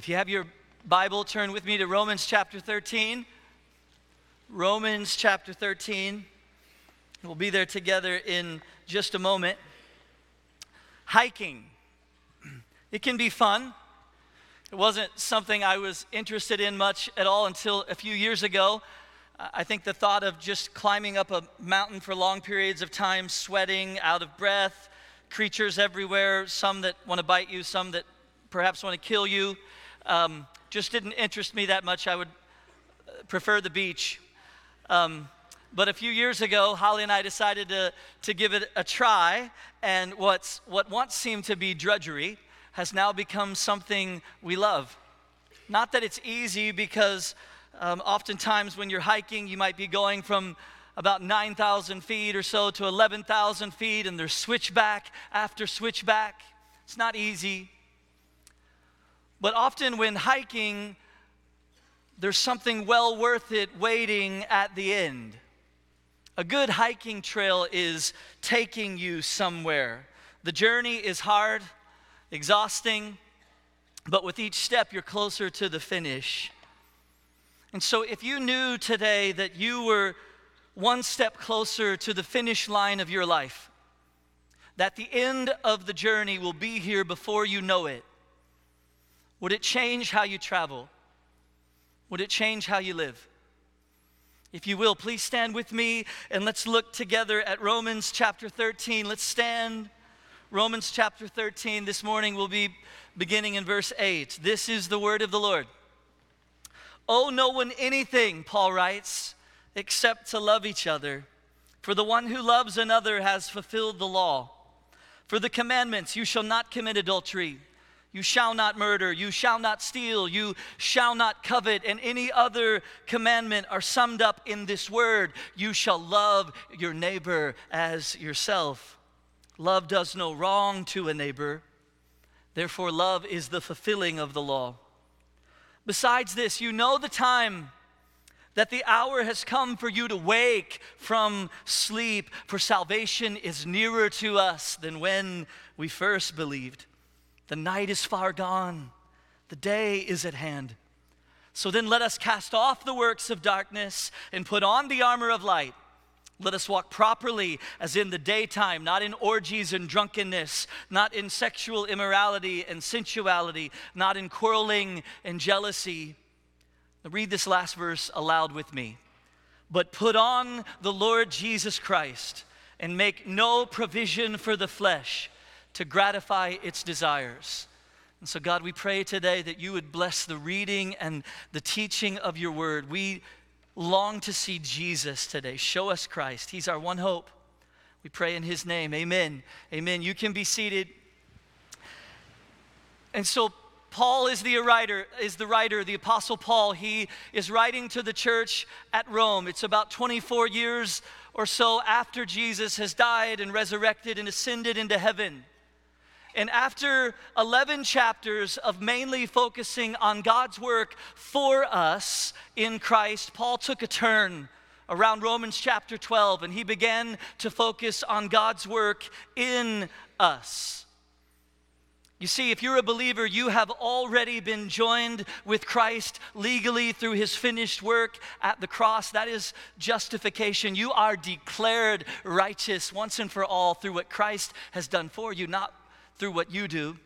If you have your Bible, turn with me to Romans chapter 13. Romans chapter 13. We'll be there together in just a moment. Hiking. It can be fun. It wasn't something I was interested in much at all until a few years ago. I think the thought of just climbing up a mountain for long periods of time, sweating, out of breath, creatures everywhere, some that want to bite you, some that perhaps want to kill you, um, just didn't interest me that much. I would uh, prefer the beach. Um, but a few years ago, Holly and I decided to, to give it a try, and what's, what once seemed to be drudgery has now become something we love. Not that it's easy, because um, oftentimes when you're hiking, you might be going from about 9,000 feet or so to 11,000 feet, and there's switchback after switchback. It's not easy. But often when hiking, there's something well worth it waiting at the end. A good hiking trail is taking you somewhere. The journey is hard, exhausting, but with each step, you're closer to the finish. And so, if you knew today that you were one step closer to the finish line of your life, that the end of the journey will be here before you know it, would it change how you travel? Would it change how you live? If you will, please stand with me and let's look together at Romans chapter 13. Let's stand. Romans chapter 13. This morning we'll be beginning in verse 8. This is the word of the Lord. Owe no one anything, Paul writes, except to love each other. For the one who loves another has fulfilled the law. For the commandments, you shall not commit adultery. You shall not murder. You shall not steal. You shall not covet. And any other commandment are summed up in this word you shall love your neighbor as yourself. Love does no wrong to a neighbor. Therefore, love is the fulfilling of the law. Besides this, you know the time that the hour has come for you to wake from sleep, for salvation is nearer to us than when we first believed. The night is far gone, the day is at hand. So then let us cast off the works of darkness and put on the armor of light. Let us walk properly as in the daytime, not in orgies and drunkenness, not in sexual immorality and sensuality, not in quarreling and jealousy. Read this last verse aloud with me. But put on the Lord Jesus Christ and make no provision for the flesh to gratify its desires. And so, God, we pray today that you would bless the reading and the teaching of your word. We long to see Jesus today. Show us Christ. He's our one hope. We pray in his name. Amen. Amen. You can be seated. And so, Paul is the writer, is the writer, the apostle Paul. He is writing to the church at Rome. It's about 24 years or so after Jesus has died and resurrected and ascended into heaven. And after 11 chapters of mainly focusing on God's work for us in Christ, Paul took a turn around Romans chapter 12 and he began to focus on God's work in us. You see, if you're a believer, you have already been joined with Christ legally through his finished work at the cross. That is justification. You are declared righteous once and for all through what Christ has done for you, not through what you do.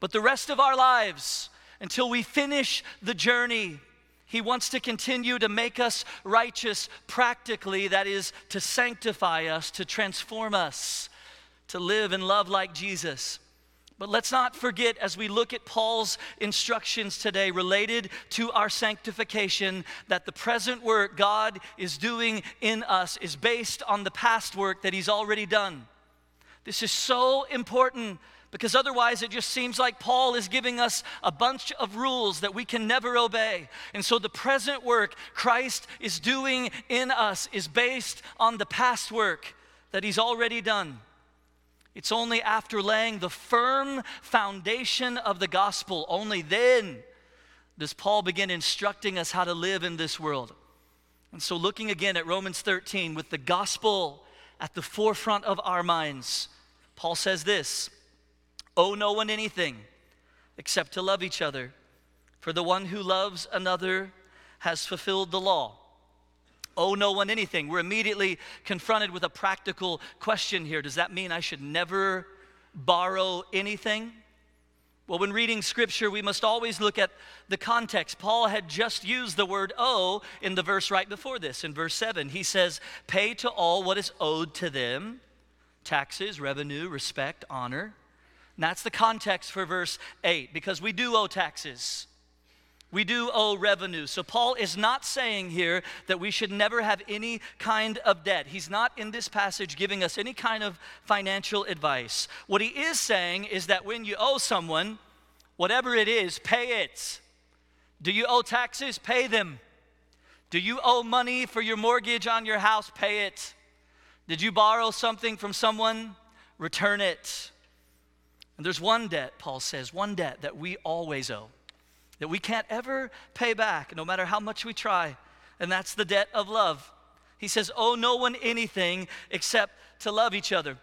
But the rest of our lives, until we finish the journey, He wants to continue to make us righteous practically, that is, to sanctify us, to transform us, to live and love like Jesus. But let's not forget as we look at Paul's instructions today related to our sanctification that the present work God is doing in us is based on the past work that He's already done. This is so important because otherwise it just seems like Paul is giving us a bunch of rules that we can never obey. And so the present work Christ is doing in us is based on the past work that he's already done. It's only after laying the firm foundation of the gospel, only then does Paul begin instructing us how to live in this world. And so, looking again at Romans 13 with the gospel at the forefront of our minds, Paul says this Owe no one anything except to love each other. For the one who loves another has fulfilled the law. Owe no one anything. We're immediately confronted with a practical question here. Does that mean I should never borrow anything? Well, when reading scripture, we must always look at the context. Paul had just used the word owe in the verse right before this, in verse 7. He says, Pay to all what is owed to them taxes, revenue, respect, honor. And that's the context for verse 8, because we do owe taxes. We do owe revenue. So, Paul is not saying here that we should never have any kind of debt. He's not in this passage giving us any kind of financial advice. What he is saying is that when you owe someone, whatever it is, pay it. Do you owe taxes? Pay them. Do you owe money for your mortgage on your house? Pay it. Did you borrow something from someone? Return it. And there's one debt, Paul says, one debt that we always owe that we can't ever pay back, no matter how much we try, and that's the debt of love. He says, Owe no one anything except to love each other.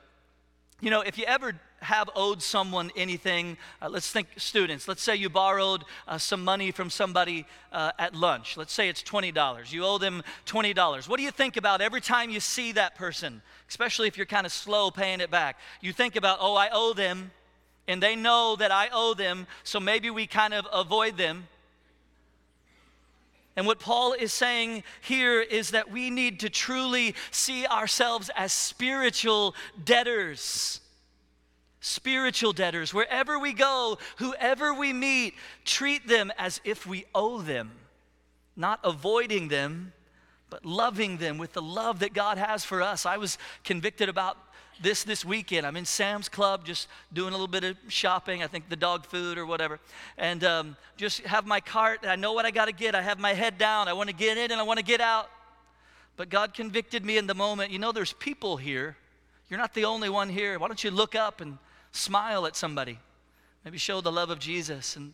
You know, if you ever have owed someone anything, uh, let's think students. Let's say you borrowed uh, some money from somebody uh, at lunch. Let's say it's $20. You owe them $20. What do you think about every time you see that person, especially if you're kind of slow paying it back? You think about, oh, I owe them and they know that I owe them, so maybe we kind of avoid them. And what Paul is saying here is that we need to truly see ourselves as spiritual debtors. Spiritual debtors. Wherever we go, whoever we meet, treat them as if we owe them, not avoiding them, but loving them with the love that God has for us. I was convicted about this this weekend. I'm in Sam's Club just doing a little bit of shopping, I think the dog food or whatever. And um, just have my cart. I know what I got to get. I have my head down. I want to get in and I want to get out. But God convicted me in the moment. You know, there's people here. You're not the only one here. Why don't you look up and smile at somebody? Maybe show the love of Jesus and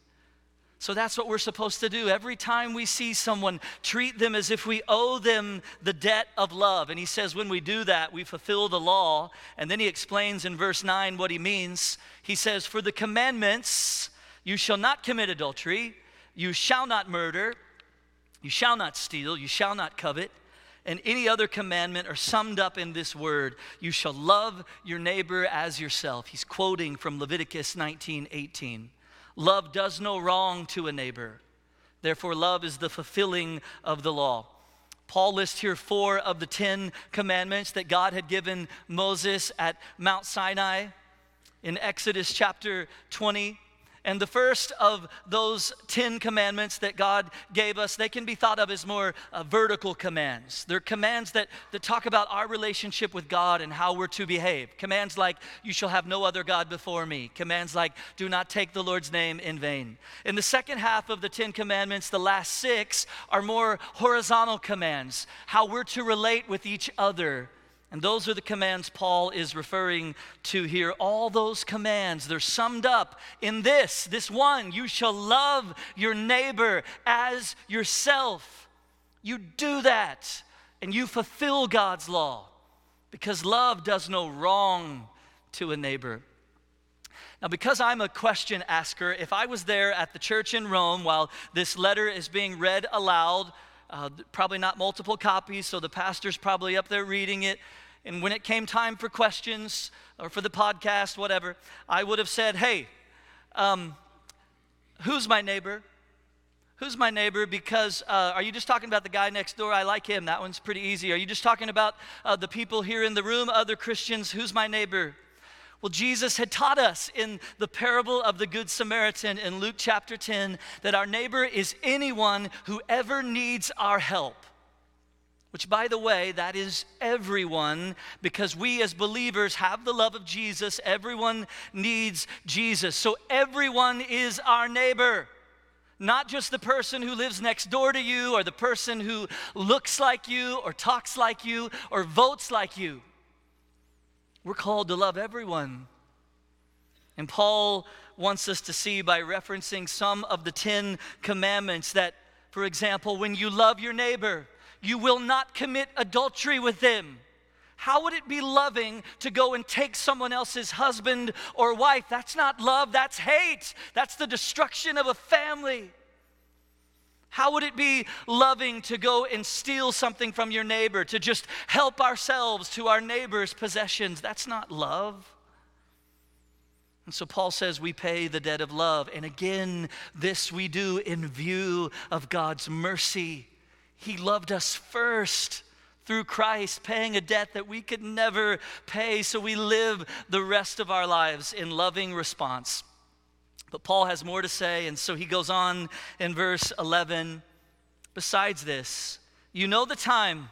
so that's what we're supposed to do. Every time we see someone, treat them as if we owe them the debt of love. And he says, when we do that, we fulfill the law. And then he explains in verse 9 what he means. He says, For the commandments, you shall not commit adultery, you shall not murder, you shall not steal, you shall not covet. And any other commandment are summed up in this word you shall love your neighbor as yourself. He's quoting from Leviticus 19 18. Love does no wrong to a neighbor. Therefore, love is the fulfilling of the law. Paul lists here four of the Ten Commandments that God had given Moses at Mount Sinai in Exodus chapter 20. And the first of those 10 commandments that God gave us, they can be thought of as more uh, vertical commands. They're commands that, that talk about our relationship with God and how we're to behave. Commands like, you shall have no other God before me. Commands like, do not take the Lord's name in vain. In the second half of the 10 commandments, the last six are more horizontal commands, how we're to relate with each other and those are the commands Paul is referring to here. All those commands, they're summed up in this this one you shall love your neighbor as yourself. You do that, and you fulfill God's law because love does no wrong to a neighbor. Now, because I'm a question asker, if I was there at the church in Rome while this letter is being read aloud, uh, probably not multiple copies, so the pastor's probably up there reading it. And when it came time for questions or for the podcast, whatever, I would have said, Hey, um, who's my neighbor? Who's my neighbor? Because uh, are you just talking about the guy next door? I like him. That one's pretty easy. Are you just talking about uh, the people here in the room, other Christians? Who's my neighbor? Well, Jesus had taught us in the parable of the Good Samaritan in Luke chapter 10 that our neighbor is anyone who ever needs our help. Which, by the way, that is everyone because we as believers have the love of Jesus. Everyone needs Jesus. So, everyone is our neighbor. Not just the person who lives next door to you or the person who looks like you or talks like you or votes like you. We're called to love everyone. And Paul wants us to see by referencing some of the Ten Commandments that, for example, when you love your neighbor, you will not commit adultery with them. How would it be loving to go and take someone else's husband or wife? That's not love, that's hate. That's the destruction of a family. How would it be loving to go and steal something from your neighbor, to just help ourselves to our neighbor's possessions? That's not love. And so Paul says we pay the debt of love. And again, this we do in view of God's mercy. He loved us first through Christ, paying a debt that we could never pay. So we live the rest of our lives in loving response. But Paul has more to say, and so he goes on in verse 11. Besides this, you know the time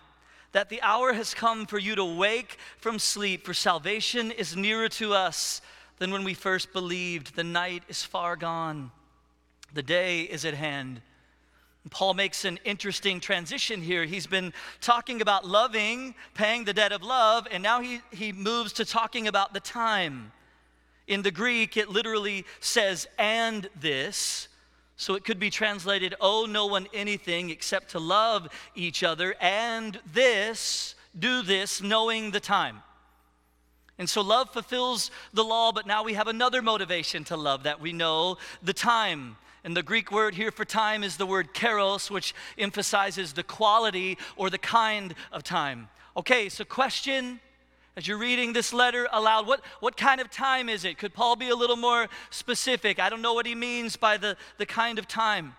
that the hour has come for you to wake from sleep, for salvation is nearer to us than when we first believed. The night is far gone, the day is at hand. Paul makes an interesting transition here. He's been talking about loving, paying the debt of love, and now he, he moves to talking about the time. In the Greek, it literally says, and this. So it could be translated, owe no one anything except to love each other, and this, do this, knowing the time. And so love fulfills the law, but now we have another motivation to love that we know the time. And the Greek word here for time is the word kairos, which emphasizes the quality or the kind of time. Okay, so question as you're reading this letter aloud, what, what kind of time is it? Could Paul be a little more specific? I don't know what he means by the, the kind of time.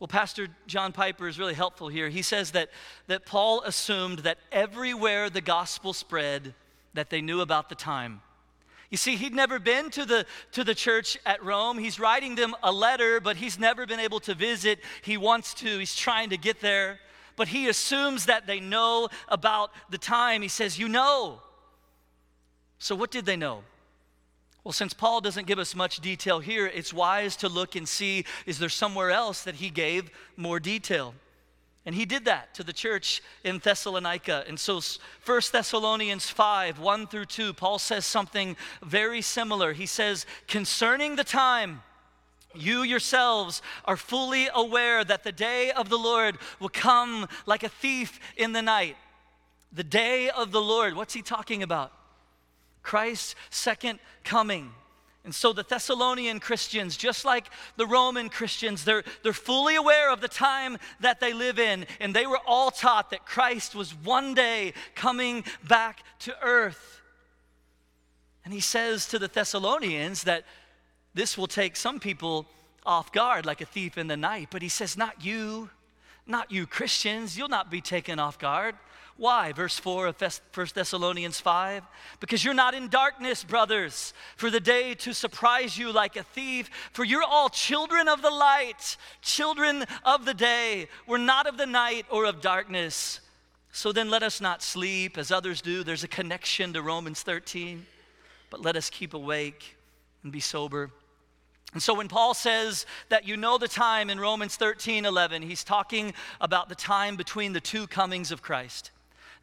Well, Pastor John Piper is really helpful here. He says that, that Paul assumed that everywhere the gospel spread, that they knew about the time. You see, he'd never been to the, to the church at Rome. He's writing them a letter, but he's never been able to visit. He wants to, he's trying to get there but he assumes that they know about the time. He says, You know. So, what did they know? Well, since Paul doesn't give us much detail here, it's wise to look and see is there somewhere else that he gave more detail? And he did that to the church in Thessalonica. And so, 1 Thessalonians 5 1 through 2, Paul says something very similar. He says, Concerning the time, you yourselves are fully aware that the day of the Lord will come like a thief in the night. The day of the Lord, what's he talking about? Christ's second coming. And so the Thessalonian Christians, just like the Roman Christians, they're, they're fully aware of the time that they live in. And they were all taught that Christ was one day coming back to earth. And he says to the Thessalonians that this will take some people off guard like a thief in the night, but he says, Not you, not you Christians, you'll not be taken off guard. Why? Verse 4 of 1 Thessalonians 5. Because you're not in darkness, brothers, for the day to surprise you like a thief. For you're all children of the light, children of the day. We're not of the night or of darkness. So then let us not sleep as others do. There's a connection to Romans 13. But let us keep awake and be sober. And so when Paul says that you know the time in Romans 13 11, he's talking about the time between the two comings of Christ.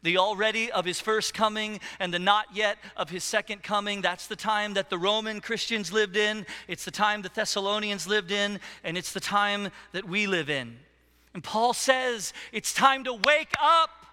The already of his first coming and the not yet of his second coming. That's the time that the Roman Christians lived in. It's the time the Thessalonians lived in. And it's the time that we live in. And Paul says it's time to wake up.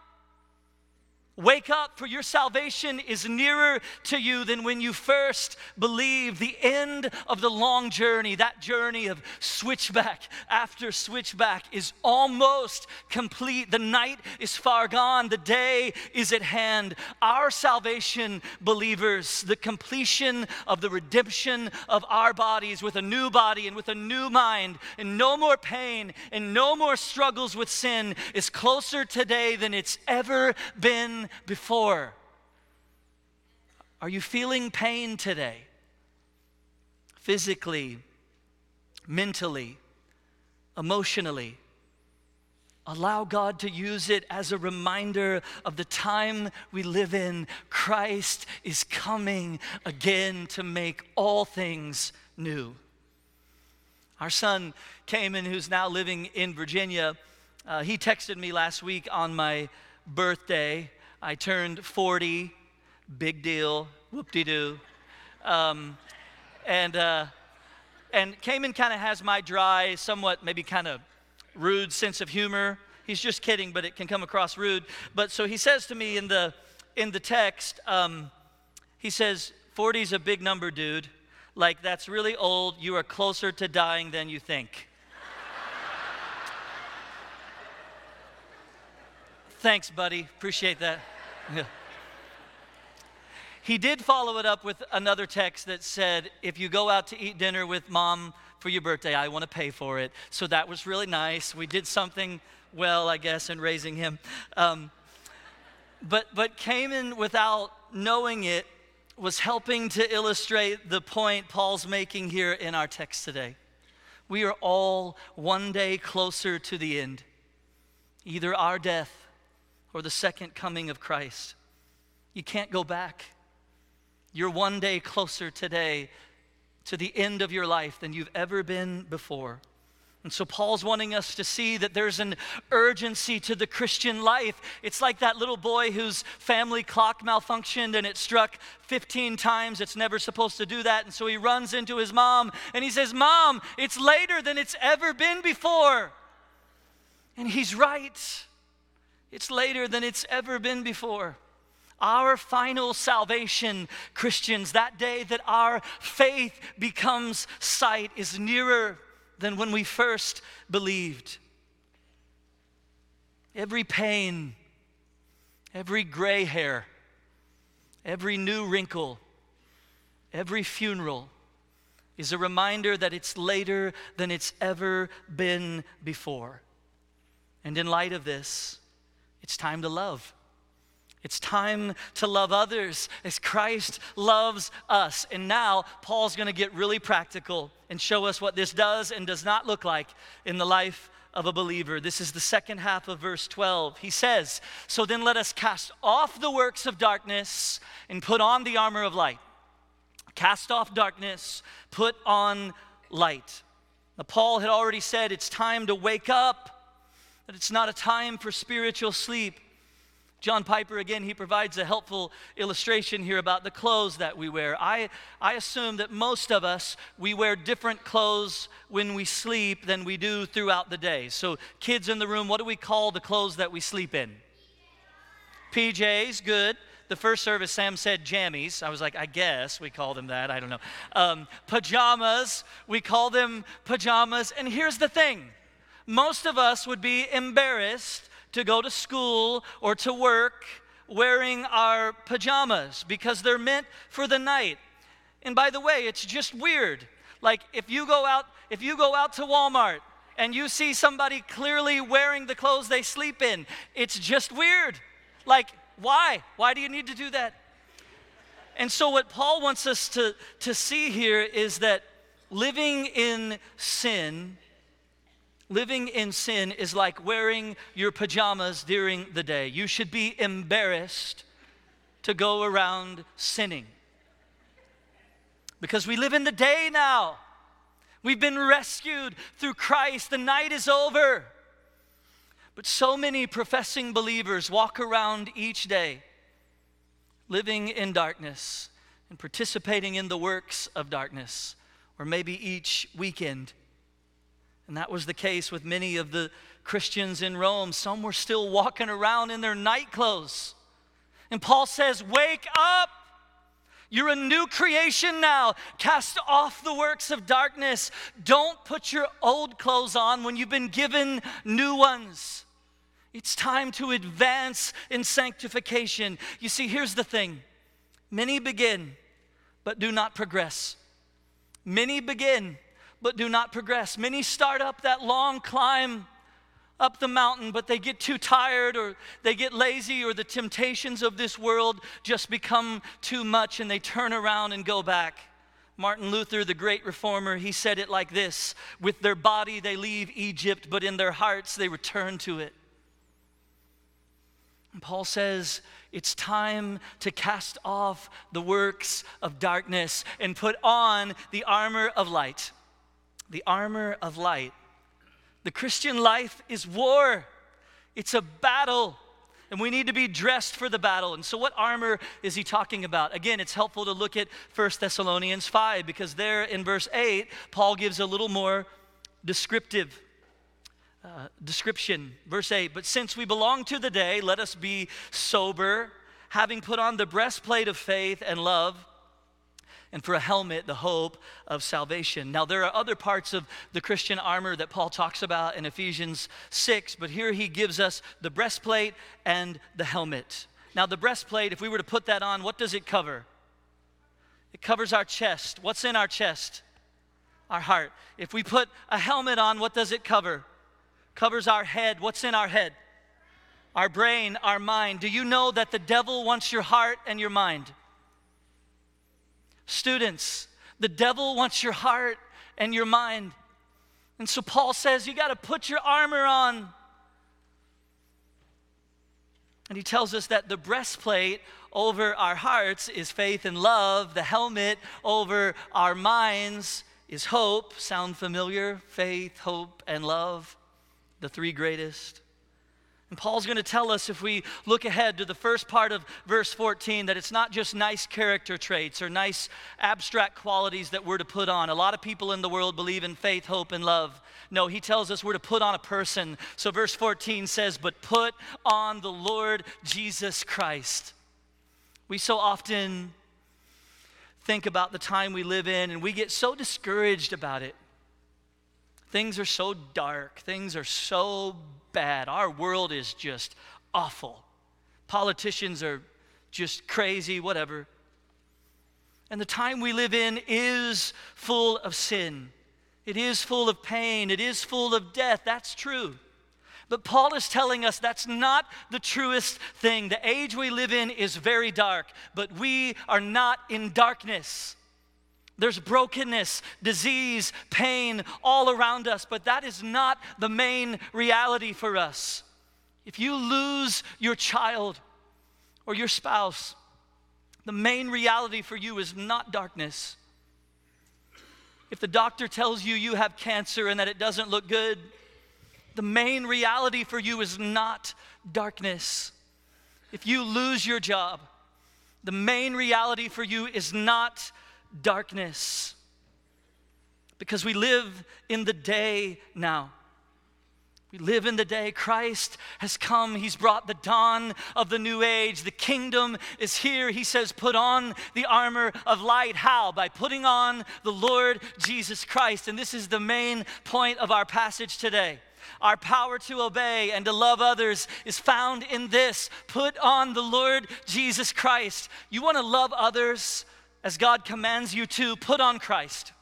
Wake up, for your salvation is nearer to you than when you first believed. The end of the long journey, that journey of switchback after switchback, is almost complete. The night is far gone, the day is at hand. Our salvation, believers, the completion of the redemption of our bodies with a new body and with a new mind, and no more pain and no more struggles with sin, is closer today than it's ever been before. Are you feeling pain today? Physically, mentally, emotionally? Allow God to use it as a reminder of the time we live in. Christ is coming again to make all things new. Our son Cayman, who's now living in Virginia, uh, he texted me last week on my birthday. I turned 40, big deal, whoop de doo. Um, and, uh, and Cayman kind of has my dry, somewhat maybe kind of rude sense of humor. He's just kidding, but it can come across rude. But so he says to me in the, in the text, um, he says, 40 is a big number, dude. Like, that's really old. You are closer to dying than you think. Thanks, buddy. Appreciate that. He did follow it up with another text that said, If you go out to eat dinner with mom for your birthday, I want to pay for it. So that was really nice. We did something well, I guess, in raising him. Um, but, but Cayman without knowing it was helping to illustrate the point Paul's making here in our text today. We are all one day closer to the end, either our death or the second coming of Christ. You can't go back. You're one day closer today to the end of your life than you've ever been before. And so Paul's wanting us to see that there's an urgency to the Christian life. It's like that little boy whose family clock malfunctioned and it struck 15 times. It's never supposed to do that. And so he runs into his mom and he says, Mom, it's later than it's ever been before. And he's right. It's later than it's ever been before. Our final salvation, Christians, that day that our faith becomes sight, is nearer than when we first believed. Every pain, every gray hair, every new wrinkle, every funeral is a reminder that it's later than it's ever been before. And in light of this, it's time to love. It's time to love others as Christ loves us. And now, Paul's going to get really practical and show us what this does and does not look like in the life of a believer. This is the second half of verse 12. He says, So then let us cast off the works of darkness and put on the armor of light. Cast off darkness, put on light. Now, Paul had already said it's time to wake up, that it's not a time for spiritual sleep. John Piper, again, he provides a helpful illustration here about the clothes that we wear. I, I assume that most of us, we wear different clothes when we sleep than we do throughout the day. So, kids in the room, what do we call the clothes that we sleep in? PJs, good. The first service, Sam said jammies. I was like, I guess we call them that. I don't know. Um, pajamas, we call them pajamas. And here's the thing most of us would be embarrassed to go to school or to work wearing our pajamas because they're meant for the night. And by the way, it's just weird. Like if you go out if you go out to Walmart and you see somebody clearly wearing the clothes they sleep in, it's just weird. Like why? Why do you need to do that? And so what Paul wants us to to see here is that living in sin Living in sin is like wearing your pajamas during the day. You should be embarrassed to go around sinning. Because we live in the day now. We've been rescued through Christ. The night is over. But so many professing believers walk around each day living in darkness and participating in the works of darkness, or maybe each weekend and that was the case with many of the Christians in Rome. Some were still walking around in their night clothes. And Paul says, Wake up! You're a new creation now. Cast off the works of darkness. Don't put your old clothes on when you've been given new ones. It's time to advance in sanctification. You see, here's the thing many begin, but do not progress. Many begin, but do not progress. Many start up that long climb up the mountain, but they get too tired or they get lazy or the temptations of this world just become too much and they turn around and go back. Martin Luther, the great reformer, he said it like this With their body they leave Egypt, but in their hearts they return to it. And Paul says, it's time to cast off the works of darkness and put on the armor of light the armor of light. The Christian life is war, it's a battle. And we need to be dressed for the battle. And so, what armor is he talking about? Again, it's helpful to look at 1 Thessalonians 5 because there in verse 8, Paul gives a little more descriptive uh, description. Verse 8 But since we belong to the day, let us be sober, having put on the breastplate of faith and love and for a helmet, the hope of salvation. Now, there are other parts of the Christian armor that Paul talks about in Ephesians 6, but here he gives us the breastplate and the helmet. Now, the breastplate, if we were to put that on, what does it cover? It covers our chest. What's in our chest? Our heart. If we put a helmet on, what does it cover? Covers our head. What's in our head? Our brain, our mind. Do you know that the devil wants your heart and your mind? Students, the devil wants your heart and your mind. And so Paul says you got to put your armor on. And he tells us that the breastplate over our hearts is faith and love, the helmet over our minds is hope. Sound familiar? Faith, hope, and love, the three greatest. And Paul's going to tell us if we look ahead to the first part of verse 14 that it's not just nice character traits or nice abstract qualities that we're to put on. A lot of people in the world believe in faith, hope, and love. No, he tells us we're to put on a person. So verse 14 says, But put on the Lord Jesus Christ. We so often think about the time we live in and we get so discouraged about it. Things are so dark, things are so bad. Our world is just awful. Politicians are just crazy, whatever. And the time we live in is full of sin. It is full of pain. It is full of death. That's true. But Paul is telling us that's not the truest thing. The age we live in is very dark, but we are not in darkness. There's brokenness, disease, pain all around us, but that is not the main reality for us. If you lose your child or your spouse, the main reality for you is not darkness. If the doctor tells you you have cancer and that it doesn't look good, the main reality for you is not darkness. If you lose your job, the main reality for you is not darkness because we live in the day now. We live in the day. Christ has come. He's brought the dawn of the new age. The kingdom is here. He says, Put on the armor of light. How? By putting on the Lord Jesus Christ. And this is the main point of our passage today. Our power to obey and to love others is found in this put on the Lord Jesus Christ. You want to love others? As God commands you to, put on Christ.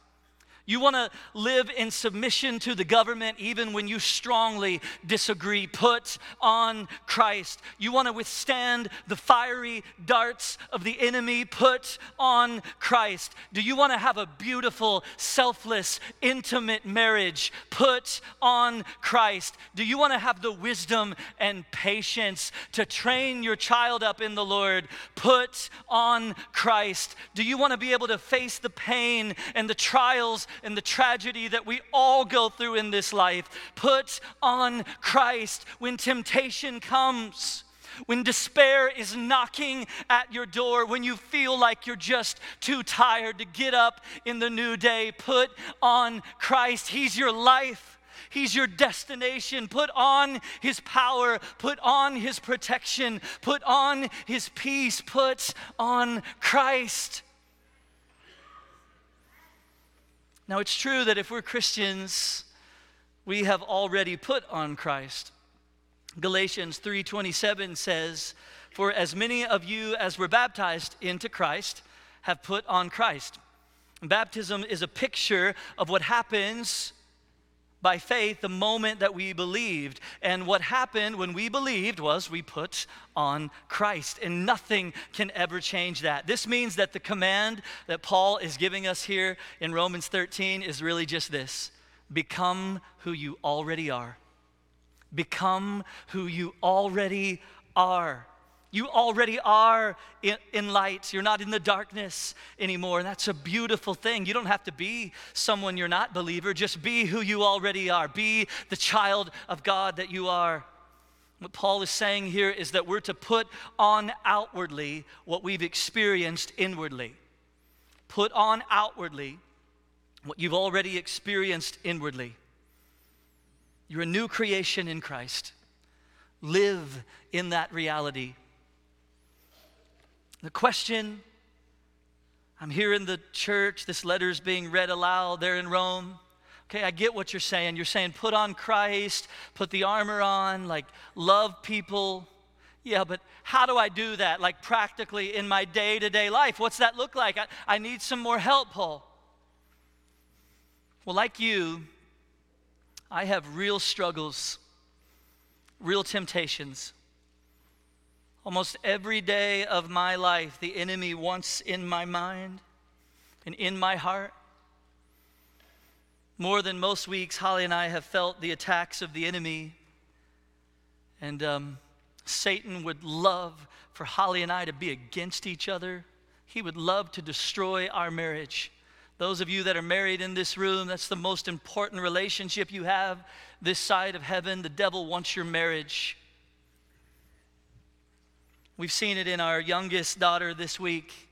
You want to live in submission to the government even when you strongly disagree. Put on Christ. You want to withstand the fiery darts of the enemy. Put on Christ. Do you want to have a beautiful, selfless, intimate marriage? Put on Christ. Do you want to have the wisdom and patience to train your child up in the Lord? Put on Christ. Do you want to be able to face the pain and the trials and the tragedy that we all go through in this life. Put on Christ when temptation comes. When despair is knocking at your door, when you feel like you're just too tired to get up in the new day, put on Christ. He's your life. He's your destination. Put on His power, put on His protection, put on His peace, put on Christ. Now, it's true that if we're Christians, we have already put on Christ. Galatians 3:27 says, "For as many of you as were baptized into Christ have put on Christ." Baptism is a picture of what happens by faith the moment that we believed. And what happened when we believed was we put on Christ, and nothing can ever change that. This means that the command that Paul is giving us here in Romans 13 is really just this become who you already are. Become who you already are. You already are in, in, light. You're not in the darkness anymore. And that's a beautiful thing. You don't have to be someone you're not believer. Just be who you already are. Be the child of God that you are. What Paul is saying here is that we're to put on outwardly what we've experienced inwardly. Put on outwardly what you've already experienced inwardly. You're a new creation in Christ. Live in that reality the question I'm here in the church. This letter is being read aloud there in Rome. Okay, I get what you're saying. You're saying put on Christ, put the armor on, like love people. Yeah, but how do I do that, like practically in my day to day life? What's that look like? I, I need some more help, Paul. Well, like you, I have real struggles, real temptations. Almost every day of my life, the enemy wants in my mind and in my heart more than most weeks, Holly and I have felt the attacks of the enemy. And um, Satan would love for Holly and I to be against each other. He would love to destroy our marriage. Those of you that are married in this room, that's the most important relationship you have this side of heaven. The devil wants your marriage. We've seen it in our youngest daughter this week.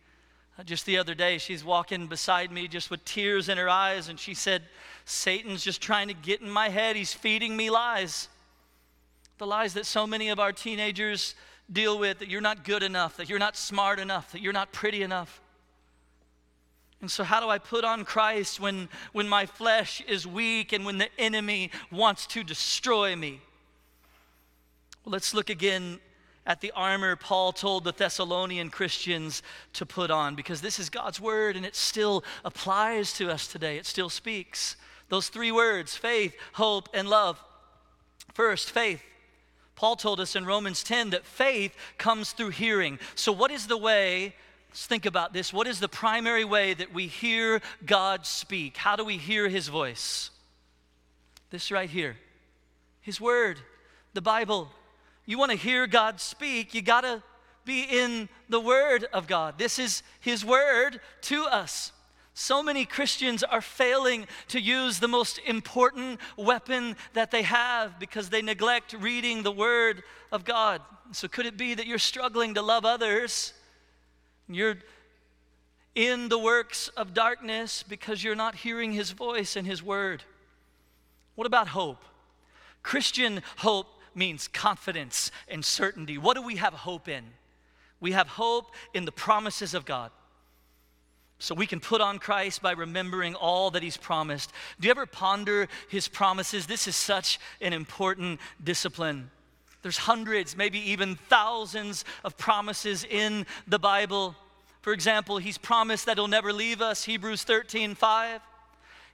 Uh, just the other day, she's walking beside me just with tears in her eyes, and she said, Satan's just trying to get in my head. He's feeding me lies. The lies that so many of our teenagers deal with that you're not good enough, that you're not smart enough, that you're not pretty enough. And so, how do I put on Christ when, when my flesh is weak and when the enemy wants to destroy me? Well, let's look again at the armor Paul told the Thessalonian Christians to put on because this is God's word and it still applies to us today. It still speaks. Those three words faith, hope, and love. First, faith. Paul told us in Romans 10 that faith comes through hearing. So, what is the way? Let's think about this. What is the primary way that we hear God speak? How do we hear his voice? This right here His Word, the Bible. You want to hear God speak, you got to be in the Word of God. This is His Word to us. So many Christians are failing to use the most important weapon that they have because they neglect reading the Word of God. So, could it be that you're struggling to love others? You're in the works of darkness because you're not hearing His voice and His Word. What about hope? Christian hope means confidence and certainty. What do we have hope in? We have hope in the promises of God. So we can put on Christ by remembering all that He's promised. Do you ever ponder His promises? This is such an important discipline. There's hundreds, maybe even thousands of promises in the Bible. For example, He's promised that He'll never leave us, Hebrews 13 5.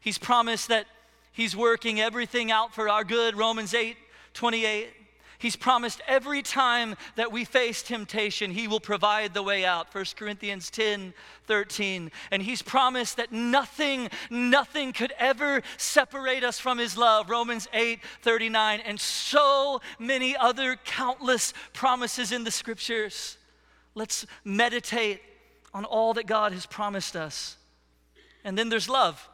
He's promised that He's working everything out for our good, Romans 8 28. He's promised every time that we face temptation, He will provide the way out. 1 Corinthians 10 13. And He's promised that nothing, nothing could ever separate us from His love. Romans 8 39. And so many other countless promises in the scriptures. Let's meditate on all that God has promised us. And then there's love.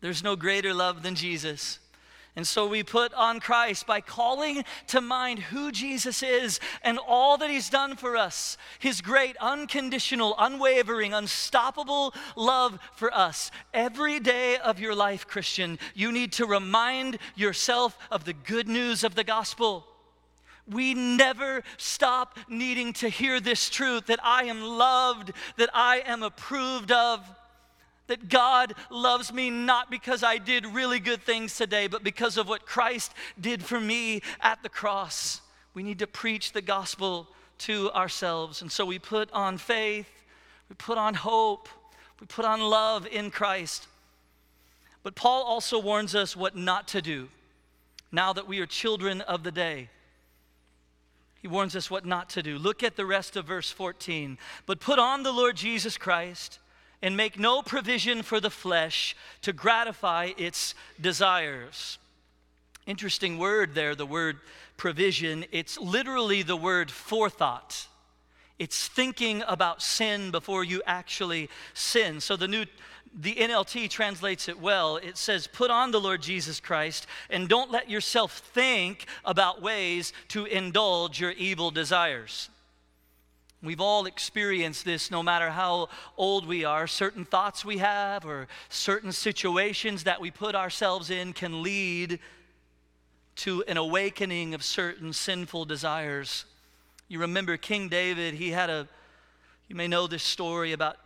There's no greater love than Jesus. And so we put on Christ by calling to mind who Jesus is and all that he's done for us. His great, unconditional, unwavering, unstoppable love for us. Every day of your life, Christian, you need to remind yourself of the good news of the gospel. We never stop needing to hear this truth that I am loved, that I am approved of that God loves me not because I did really good things today, but because of what Christ did for me at the cross. We need to preach the gospel to ourselves. And so we put on faith, we put on hope, we put on love in Christ. But Paul also warns us what not to do now that we are children of the day. He warns us what not to do. Look at the rest of verse 14. But put on the Lord Jesus Christ and make no provision for the flesh to gratify its desires. Interesting word there, the word provision. It's literally the word forethought. It's thinking about sin before you actually sin. So the new the NLT translates it well. It says, Put on the Lord Jesus Christ and don't let yourself think about ways to indulge your evil desires. We've all experienced this no matter how old we are. Certain thoughts we have or certain situations that we put ourselves in can lead to an awakening of certain sinful desires. You remember King David, he had a, you may know this story about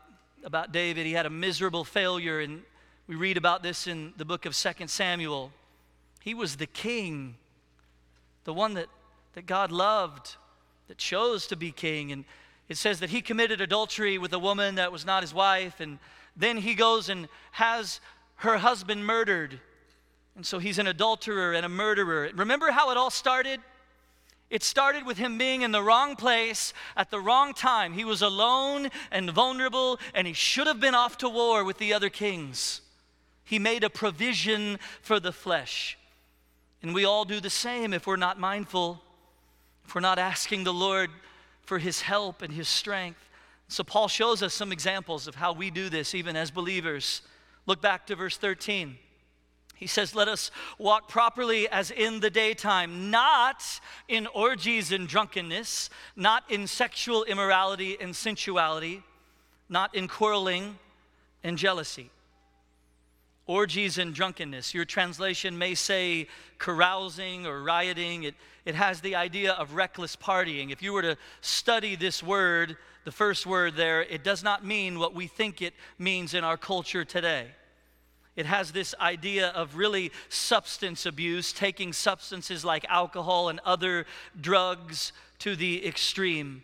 about David. He had a miserable failure, and we read about this in the book of 2 Samuel. He was the king, the one that, that God loved, that chose to be king. And it says that he committed adultery with a woman that was not his wife, and then he goes and has her husband murdered. And so he's an adulterer and a murderer. Remember how it all started? It started with him being in the wrong place at the wrong time. He was alone and vulnerable, and he should have been off to war with the other kings. He made a provision for the flesh. And we all do the same if we're not mindful, if we're not asking the Lord for his help and his strength. So, Paul shows us some examples of how we do this, even as believers. Look back to verse 13. He says, Let us walk properly as in the daytime, not in orgies and drunkenness, not in sexual immorality and sensuality, not in quarreling and jealousy. Orgies and drunkenness. Your translation may say carousing or rioting. It, it has the idea of reckless partying. If you were to study this word, the first word there, it does not mean what we think it means in our culture today. It has this idea of really substance abuse, taking substances like alcohol and other drugs to the extreme.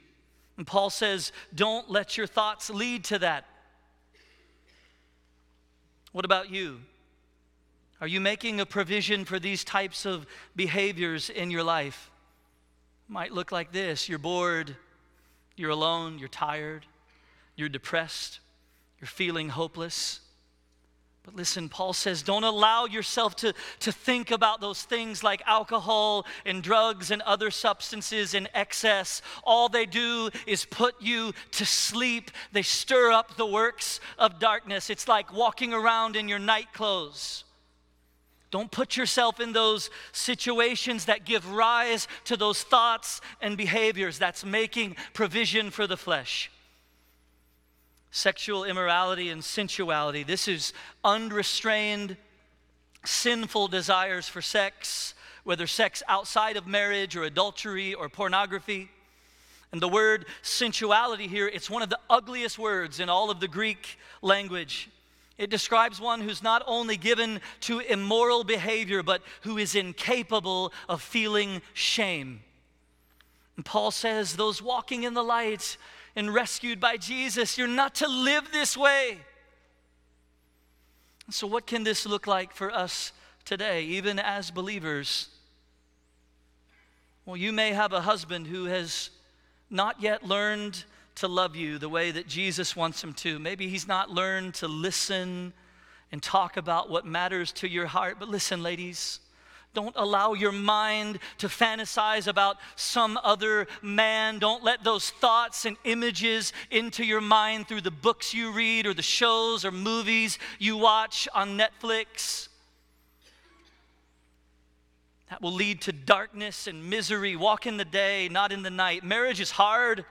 And Paul says, don't let your thoughts lead to that. What about you? Are you making a provision for these types of behaviors in your life? Might look like this you're bored, you're alone, you're tired, you're depressed, you're feeling hopeless. But listen, Paul says, don't allow yourself to, to think about those things like alcohol and drugs and other substances in excess. All they do is put you to sleep. They stir up the works of darkness. It's like walking around in your night clothes. Don't put yourself in those situations that give rise to those thoughts and behaviors that's making provision for the flesh sexual immorality and sensuality. This is unrestrained, sinful desires for sex, whether sex outside of marriage or adultery or pornography. And the word sensuality here, it's one of the ugliest words in all of the Greek language. It describes one who's not only given to immoral behavior, but who is incapable of feeling shame. And Paul says, Those walking in the light and rescued by Jesus. You're not to live this way. So, what can this look like for us today, even as believers? Well, you may have a husband who has not yet learned to love you the way that Jesus wants him to. Maybe he's not learned to listen and talk about what matters to your heart. But listen, ladies, don't allow your mind to fantasize about some other man. Don't let those thoughts and images into your mind through the books you read or the shows or movies you watch on Netflix. That will lead to darkness and misery. Walk in the day, not in the night. Marriage is hard.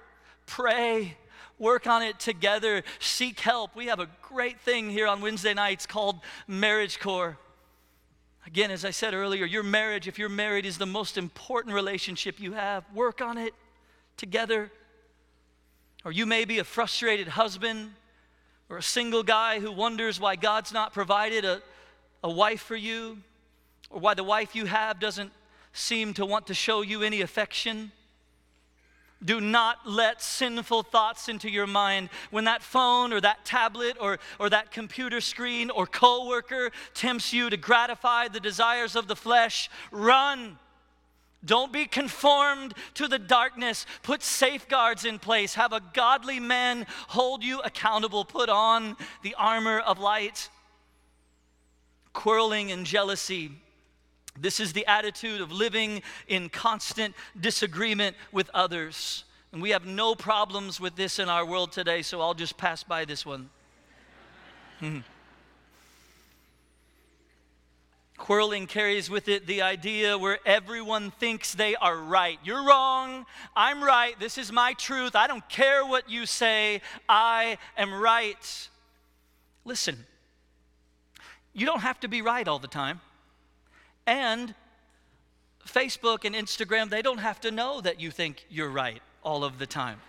Pray. Work on it together. Seek help. We have a great thing here on Wednesday nights called Marriage Corps. Again, as I said earlier, your marriage, if you're married, is the most important relationship you have. Work on it together. Or you may be a frustrated husband or a single guy who wonders why God's not provided a, a wife for you or why the wife you have doesn't seem to want to show you any affection. Do not let sinful thoughts into your mind. When that phone or that tablet or, or that computer screen or coworker tempts you to gratify the desires of the flesh, run. Don't be conformed to the darkness. Put safeguards in place. Have a godly man hold you accountable. Put on the armor of light. Quarreling and jealousy this is the attitude of living in constant disagreement with others. And we have no problems with this in our world today, so I'll just pass by this one. Hmm. Quarreling carries with it the idea where everyone thinks they are right. You're wrong. I'm right. This is my truth. I don't care what you say. I am right. Listen, you don't have to be right all the time. And Facebook and Instagram, they don't have to know that you think you're right all of the time.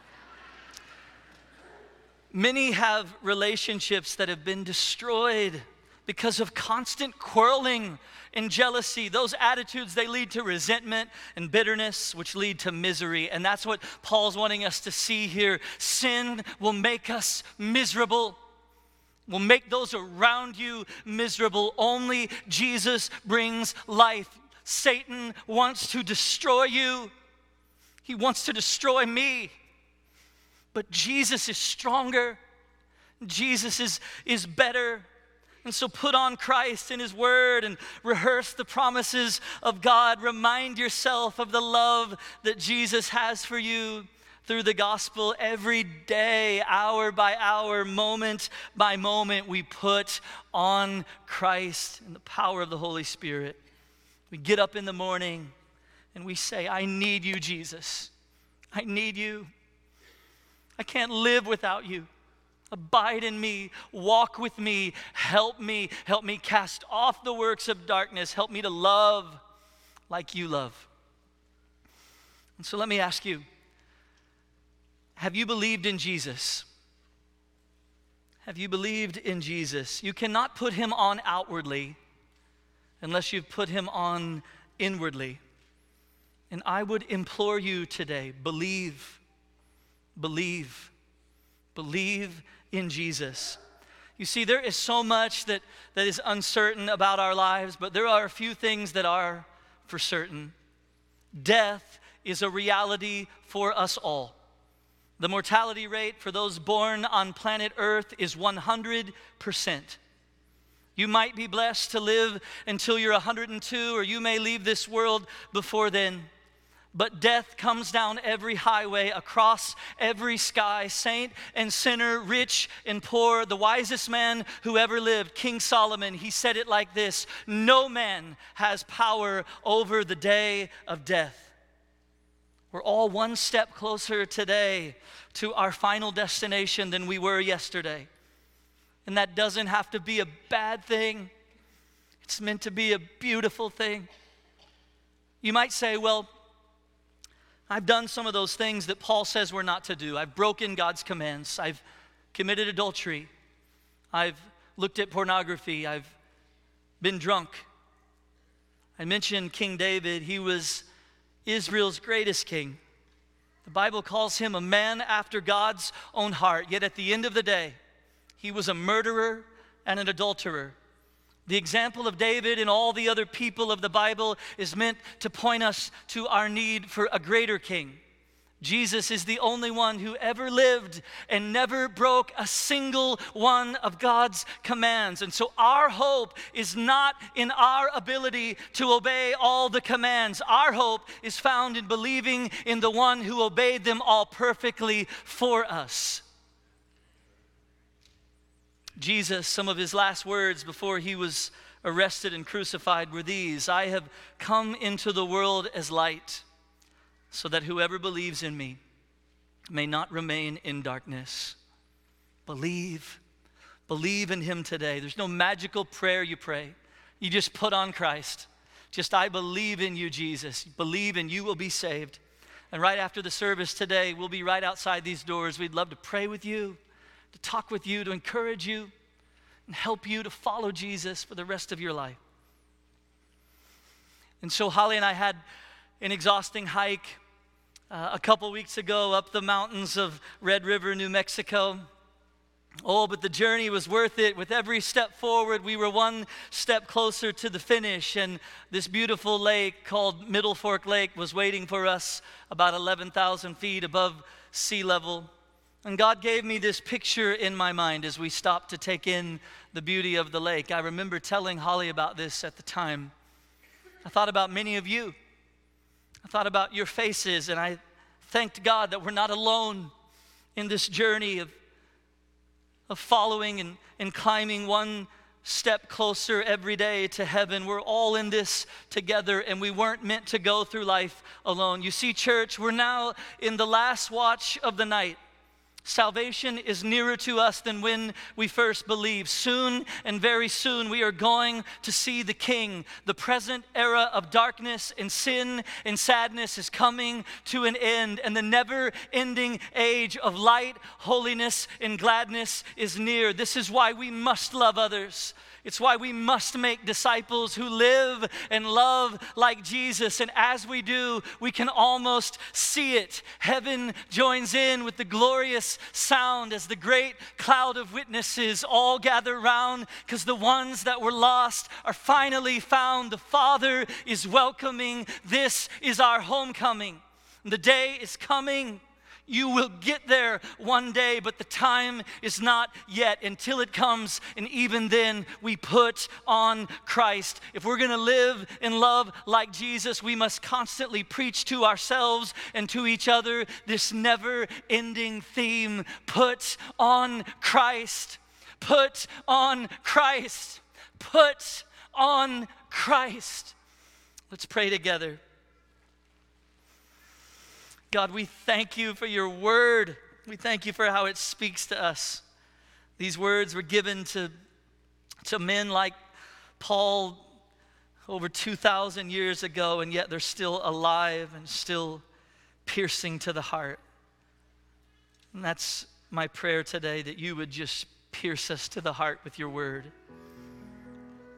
Many have relationships that have been destroyed because of constant quarreling and jealousy. Those attitudes, they lead to resentment and bitterness, which lead to misery. And that's what Paul's wanting us to see here. Sin will make us miserable, will make those around you miserable. Only Jesus brings life. Satan wants to destroy you, he wants to destroy me. But Jesus is stronger. Jesus is, is better. And so put on Christ and His Word and rehearse the promises of God. Remind yourself of the love that Jesus has for you through the gospel every day, hour by hour, moment by moment. We put on Christ and the power of the Holy Spirit. We get up in the morning and we say, I need you, Jesus. I need you. I can't live without you. Abide in me, walk with me, help me, help me cast off the works of darkness, help me to love like you love. And so let me ask you have you believed in Jesus? Have you believed in Jesus? You cannot put him on outwardly unless you've put him on inwardly. And I would implore you today believe, believe, believe in Jesus. You see, there is so much that, that is uncertain about our lives, but there are a few things that are for certain. Death is a reality for us all. The mortality rate for those born on planet Earth is 100%. You might be blessed to live until you're 102, or you may leave this world before then but death comes down every highway, across every sky, saint and sinner, rich and poor. The wisest man who ever lived, King Solomon, he said it like this No man has power over the day of death. We're all one step closer today to our final destination than we were yesterday. And that doesn't have to be a bad thing, it's meant to be a beautiful thing. You might say, well, I've done some of those things that Paul says we're not to do. I've broken God's commands. I've committed adultery. I've looked at pornography. I've been drunk. I mentioned King David. He was Israel's greatest king. The Bible calls him a man after God's own heart. Yet at the end of the day, he was a murderer and an adulterer. The example of David and all the other people of the Bible is meant to point us to our need for a greater king. Jesus is the only one who ever lived and never broke a single one of God's commands. And so our hope is not in our ability to obey all the commands. Our hope is found in believing in the one who obeyed them all perfectly for us. Jesus, some of his last words before he was arrested and crucified were these I have come into the world as light, so that whoever believes in me may not remain in darkness. Believe. Believe in him today. There's no magical prayer you pray. You just put on Christ. Just, I believe in you, Jesus. Believe and you will be saved. And right after the service today, we'll be right outside these doors. We'd love to pray with you to talk with you, to encourage you, and help you to follow Jesus for the rest of your life. And so, Holly and I had an exhausting hike uh, a couple weeks ago up the mountains of Red River, New Mexico. Oh, but the journey was worth it. With every step forward, we were one step closer to the finish. And this beautiful lake called Middle Fork Lake was waiting for us about 11,000 feet above sea level. And God gave me this picture in my mind as we stopped to take in the beauty of the lake. I remember telling Holly about this at the time. I thought about many of you. I thought about your faces, and I thanked God that we're not alone in this journey of, of following and, and climbing one step closer every day to heaven. We're all in this together, and we weren't meant to go through life alone. You see, church, we're now in the last watch of the night. Salvation is nearer to us than when we first believed. Soon and very soon, we are going to see the King. The present era of darkness and sin and sadness is coming to an end, and the never ending age of light, holiness, and gladness is near. This is why we must love others. It's why we must make disciples who live and love like Jesus. And as we do, we can almost see it. Heaven joins in with the glorious sound as the great cloud of witnesses all gather round because the ones that were lost are finally found. The Father is welcoming. This is our homecoming. The day is coming you will get there one day, but the time is not yet until it comes. And even then, we put on Christ. If we're going to live and love like Jesus, we must constantly preach to ourselves and to each other this never ending theme put on Christ. Put on Christ. Put on Christ. Let's pray together. God, we thank you for your word. We thank you for how it speaks to us. These words were given to, to men like Paul over 2,000 years ago, and yet they're still alive and still piercing to the heart. And that's my prayer today that you would just pierce us to the heart with your word.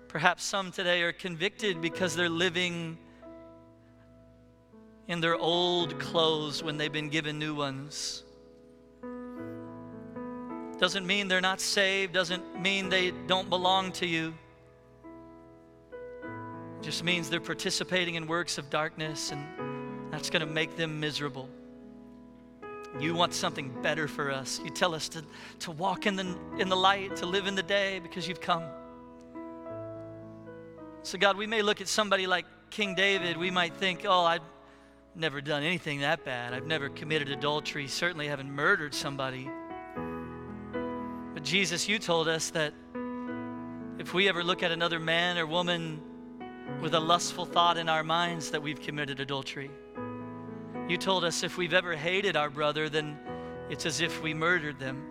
Perhaps some today are convicted because they're living in their old clothes when they've been given new ones. Doesn't mean they're not saved, doesn't mean they don't belong to you. Just means they're participating in works of darkness, and that's going to make them miserable. You want something better for us. You tell us to, to walk in the, in the light, to live in the day because you've come. So, God, we may look at somebody like King David, we might think, oh, I, never done anything that bad. I've never committed adultery, certainly haven't murdered somebody. But Jesus, you told us that if we ever look at another man or woman with a lustful thought in our minds, that we've committed adultery. You told us if we've ever hated our brother, then it's as if we murdered them.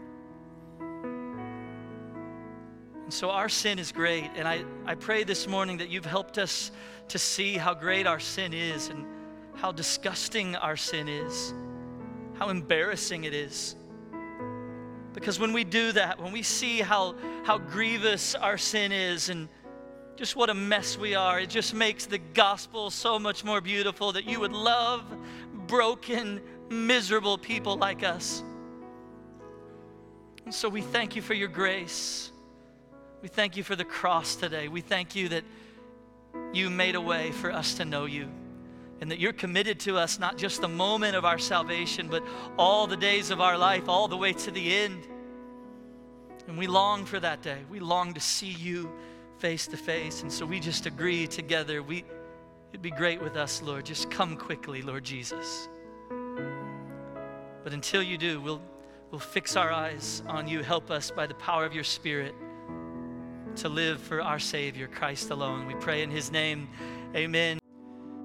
And so our sin is great. And I, I pray this morning that you've helped us to see how great our sin is and how disgusting our sin is, how embarrassing it is. Because when we do that, when we see how, how grievous our sin is and just what a mess we are, it just makes the gospel so much more beautiful that you would love broken, miserable people like us. And so we thank you for your grace. We thank you for the cross today. We thank you that you made a way for us to know you and that you're committed to us not just the moment of our salvation, but all the days of our life, all the way to the end. And we long for that day. We long to see you face to face. And so we just agree together. We, it'd be great with us, Lord. Just come quickly, Lord Jesus. But until you do, we'll, we'll fix our eyes on you. Help us by the power of your Spirit to live for our Savior, Christ alone. We pray in his name. Amen.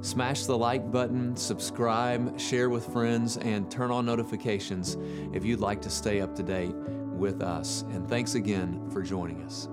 Smash the like button, subscribe, share with friends, and turn on notifications if you'd like to stay up to date with us. And thanks again for joining us.